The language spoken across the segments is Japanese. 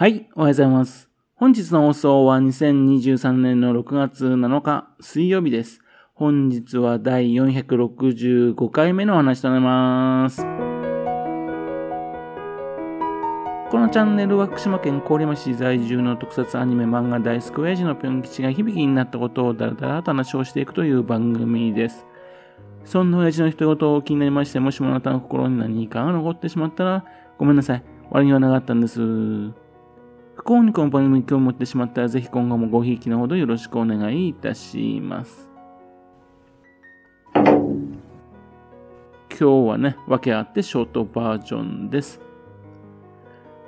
はい、おはようございます。本日の放送は2023年の6月7日水曜日です。本日は第465回目の話となります。このチャンネルは福島県郡山市在住の特撮アニメ漫画大好き親父のぴょん吉が響きになったことをだらだらと話をしていくという番組です。そんな親父の一言を気になりまして、もしもあなたの心に何かが残ってしまったら、ごめんなさい。悪気はなかったんです。幸にこの番組に興味を持ってしまったら、ぜひ今後もごひいきのほどよろしくお願いいたします。今日はね、訳あってショートバージョンです。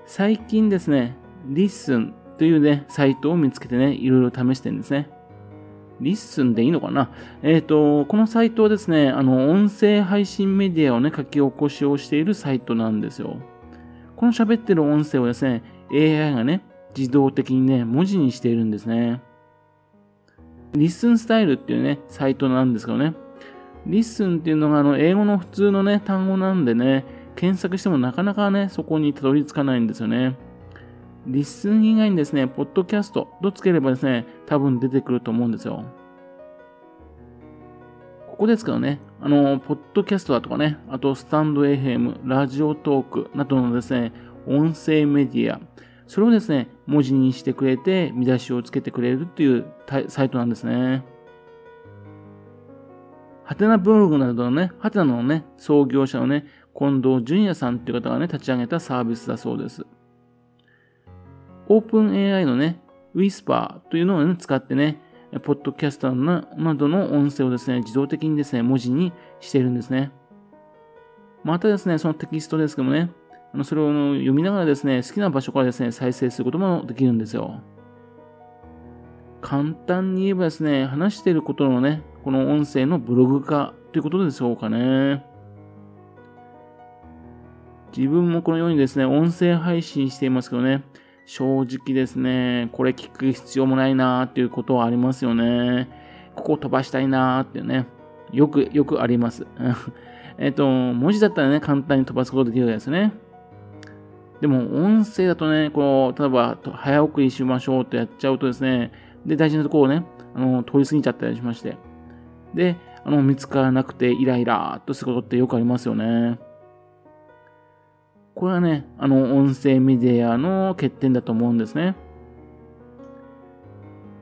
最近ですね、 LISTEN というね、サイトを見つけてね、いろいろ試してるんですね。 LISTEN でいいのかな？えっ、と、このサイトはですね、あの、音声配信メディアをね、書き起こしをしているサイトなんですよ。この喋ってる音声をですね、AI がね、自動的にね、文字にしているんですね。 LISTEN STYLE っていうね、サイトなんですけどね。 LISTEN っていうのがあの英語の普通のね、単語なんでね、検索してもなかなかね、そこにたどり着かないんですよね。 LISTEN 以外にですね、ポッドキャストとつければですね、多分出てくると思うんですよ。ここですけどね、あの、ポッドキャストだとかね、あとスタンド FM、ラジオトークなどのですね、音声メディア、それをですね、文字にしてくれて、見出しをつけてくれるっていうサイトなんですね。ハテナブログなどのね、ハテナのね、創業者のね、近藤淳也さんっていう方がね、立ち上げたサービスだそうです。オープン AI のね、ウィスパーというのを、ね、使ってね、ポッドキャスターなどの音声をですね、自動的にですね、文字にしているんですね。またですね、そのテキストですけどもね、あのそれを読みながらですね、好きな場所からですね、再生することもできるんですよ。簡単に言えばですね、話していることのね、この音声のブログ化ということでしょうかね。自分もこのようにですね、音声配信していますけどね、正直ですね、これ聞く必要もないなーっていうことはありますよね。ここ飛ばしたいなーっていうね、よく、よくあります。えっと、文字だったらね、簡単に飛ばすことできるわけですね。でも、音声だとね、こう、例えば、早送りしましょうとやっちゃうとですね、で、大事なとこをね、あの、通り過ぎちゃったりしまして。で、あの、見つからなくてイライラっとすることってよくありますよね。これはね、あの、音声メディアの欠点だと思うんですね。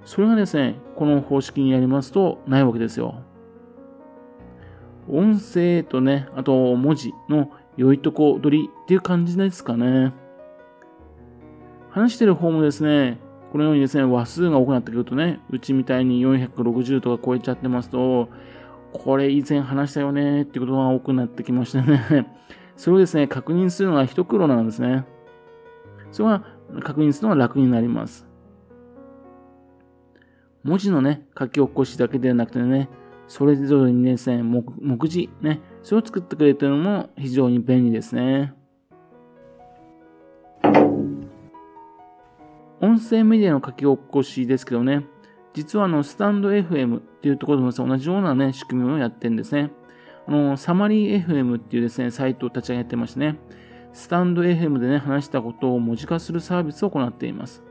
それがですね、この方式にやりますと、ないわけですよ。音声とね、あと文字の良いとこ取りっていう感じですかね。話してる方もですね、このようにですね、話数が多くなってくるとね、うちみたいに460とか超えちゃってますと、これ以前話したよねってことが多くなってきましてね、それをですね、確認するのが一苦労なんですね。それは確認するのが楽になります。文字のね、書き起こしだけではなくてね、それぞれにですね、目目次ね、それを作ってくれてるのも非常に便利ですね。音声メディアの書き起こしですけどね、実はあの、スタンド FM っていうところでも同じようなね、仕組みをやってるんですね。あの、サマリー FM っていうですね、サイトを立ち上げてましてね、stand FM でね、話したことを文字化するサービスを行っています。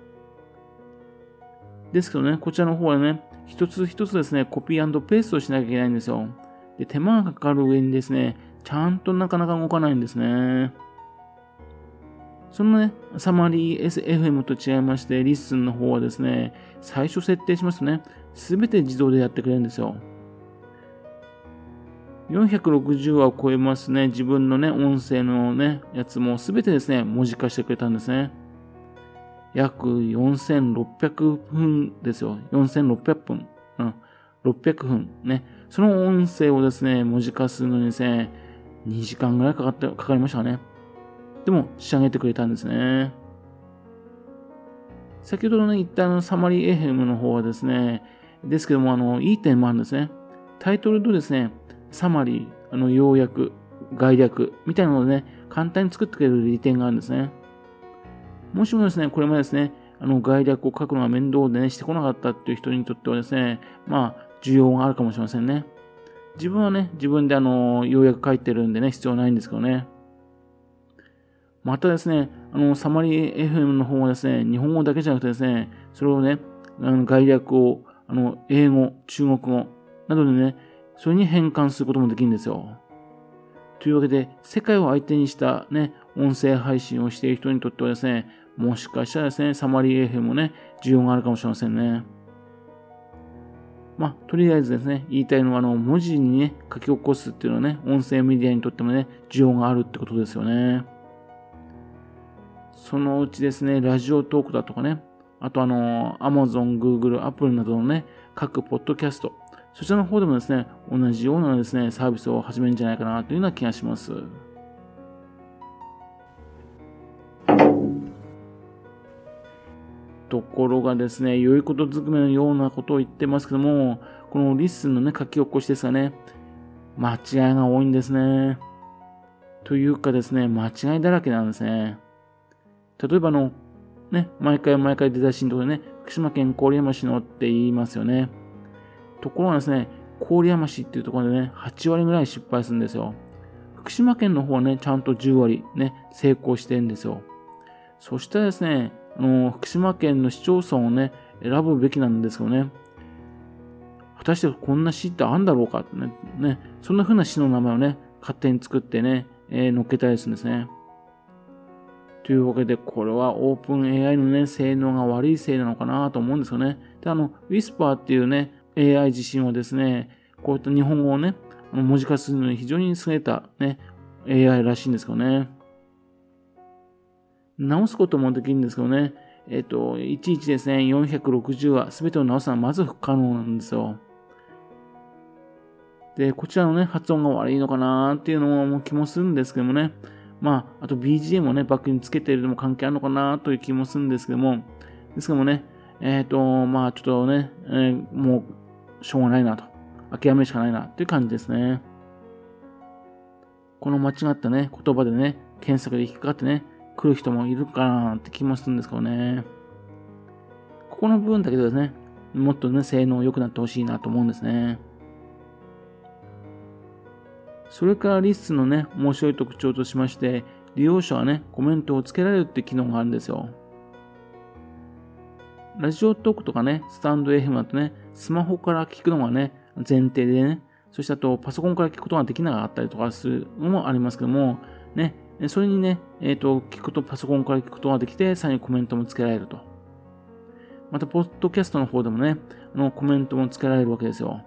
ですけどね、こちらの方はね、一つ一つですね、コピーペーストしなきゃいけないんですよ。で、手間がかかる上にですね、ちゃんとなかなか動かないんですね。そのね、 Summary FM と違いまして、 LISTEN の方はですね、最初設定しますとね、すべて自動でやってくれるんですよ。460話を超えますね、自分のね、音声のね、やつもすべてですね、文字化してくれたんですね。約4600分ですよ。4600分。うん。600分。ね。その音声をですね、文字化するのにですね、2時間ぐらいかかって、かかりましたね。でも、仕上げてくれたんですね。先ほどの言ったのサマリー FM の方はですね、ですけども、あの、いい点もあるんですね。タイトルとですね、サマリー、あの、要約、概略、みたいなのをね、簡単に作ってくれる利点があるんですね。もしもですね、これまですね、あの、概略を書くのが面倒でね、してこなかったっていう人にとってはですね、まあ、需要があるかもしれませんね。自分はね、自分であの、要約書いてるんでね、必要ないんですけどね。またですね、あの、サマリー FM の方はですね、日本語だけじゃなくてですね、それをね、あの概略を、あの、英語、中国語などでね、それに変換することもできるんですよ。というわけで、世界を相手にしたね、音声配信をしている人にとってはですね、もしかしたらですね、サマリー FM もね、需要があるかもしれませんね。まあ、とりあえずですね、言いたいのは、あの、文字にね、書き起こすっていうのはね、音声メディアにとってもね、需要があるってことですよね。そのうちですね、 Radiotalk だとかね、あとあの、Amazon、Google、Apple などのね、各ポッドキャスト、そちらの方でもですね、同じようなですね、サービスを始めるんじゃないかなというような気がします。ところがですね、良いことずくめのようなことを言ってますけども、この LISTEN のね、書き起こしですがね、間違いが多いんですね。というかですね、間違いだらけなんですね。例えばの、ね、毎回毎回出たシーンとかでね、福島県郡山市のって言いますよね。ところがですね、郡山市っていうところでね、8割ぐらい失敗するんですよ。福島県の方はね、ちゃんと10割ね、成功してるんですよ。そしてですね、あの、福島県の市町村をね、選ぶべきなんですけどね、果たしてこんな市ってあるんだろうかってね、ね、そんな風な市の名前をね、勝手に作ってね、えー、乗っけたりするんですね。というわけで、これはオープン AI のね、性能が悪いせいなのかなと思うんですよね。で、あの、Whisper っていうね、AI 自身はですね、こういった日本語をね、文字化するのに非常に優れたね、AI らしいんですけどね。直すこともできるんですけどね、えっ、と、いちいちですね、460話、すべてを直すのはまず不可能なんですよ。で、こちらのね、発音が悪いのかなっていうのも気もするんですけどもね、まあ、あと BGM をね、バックにつけているのも関係あるのかなという気もするんですけども、ですけどもね、えっ、ー、と、まあ、ちょっとね、えー、もう、しょうがないなと。諦めるしかないなっていう感じですね。この間違ったね、言葉でね、検索で引っかかってね、来る人もいるかなって気もするんですけどね。ここの部分だけでですね、もっとね、性能良くなってほしいなと思うんですね。それからリスのね、面白い特徴としまして、利用者はね、コメントをつけられるって機能があるんですよ。ラジオトークとかね、スタンド FM だとね、スマホから聞くのがね、前提でね、そしてあとパソコンから聞くことができなかったりとかするのもありますけども、ね、それにね、えっ、ー、と、聞くとパソコンから聞くことができて、さらにコメントもつけられると。また、ポッドキャストの方でもね、あの、コメントもつけられるわけですよ。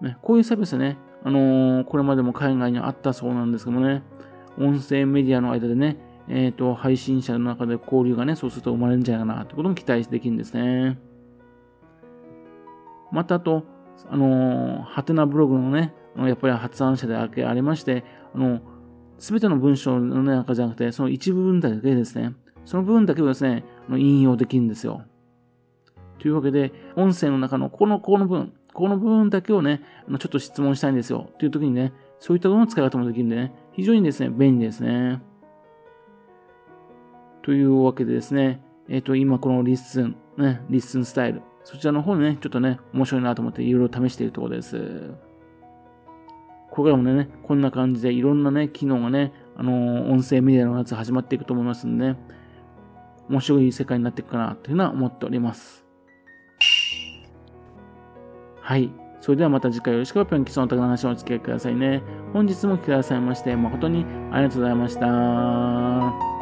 ね、こういうサービスね、あのー、これまでも海外にあったそうなんですけどもね、音声メディアの間でね、えっ、ー、と、配信者の中で交流がね、そうすると生まれるんじゃないかな、ということも期待できるんですね。また、あと、あのー、ハテナブログのね、やっぱり発案者でありまして、あの、すべての文章の中じゃなくて、その一部分だけですね、その部分だけをですね、引用できるんですよ。というわけで、音声の中のこの、この部分、この部分だけをね、ちょっと質問したいんですよ。という時にね、そういったものの使い方もできるんでね、非常にですね、便利ですね。というわけでですね、えっ、ー、と、今この LISTEN、ね、 LISTEN STYLE、そちらの方にね、ちょっとね、面白いなと思っていろいろ試しているところです。これからもね、こんな感じでいろんなね、機能がね、あのー、音声メディアのやつ始まっていくと思いますんでね、面白い世界になっていくかなというのは思っております。はい。それではまた次回よろしくぴょん基礎の高の話をお付き合いくださいね。本日も来てくださいまして誠にありがとうございました。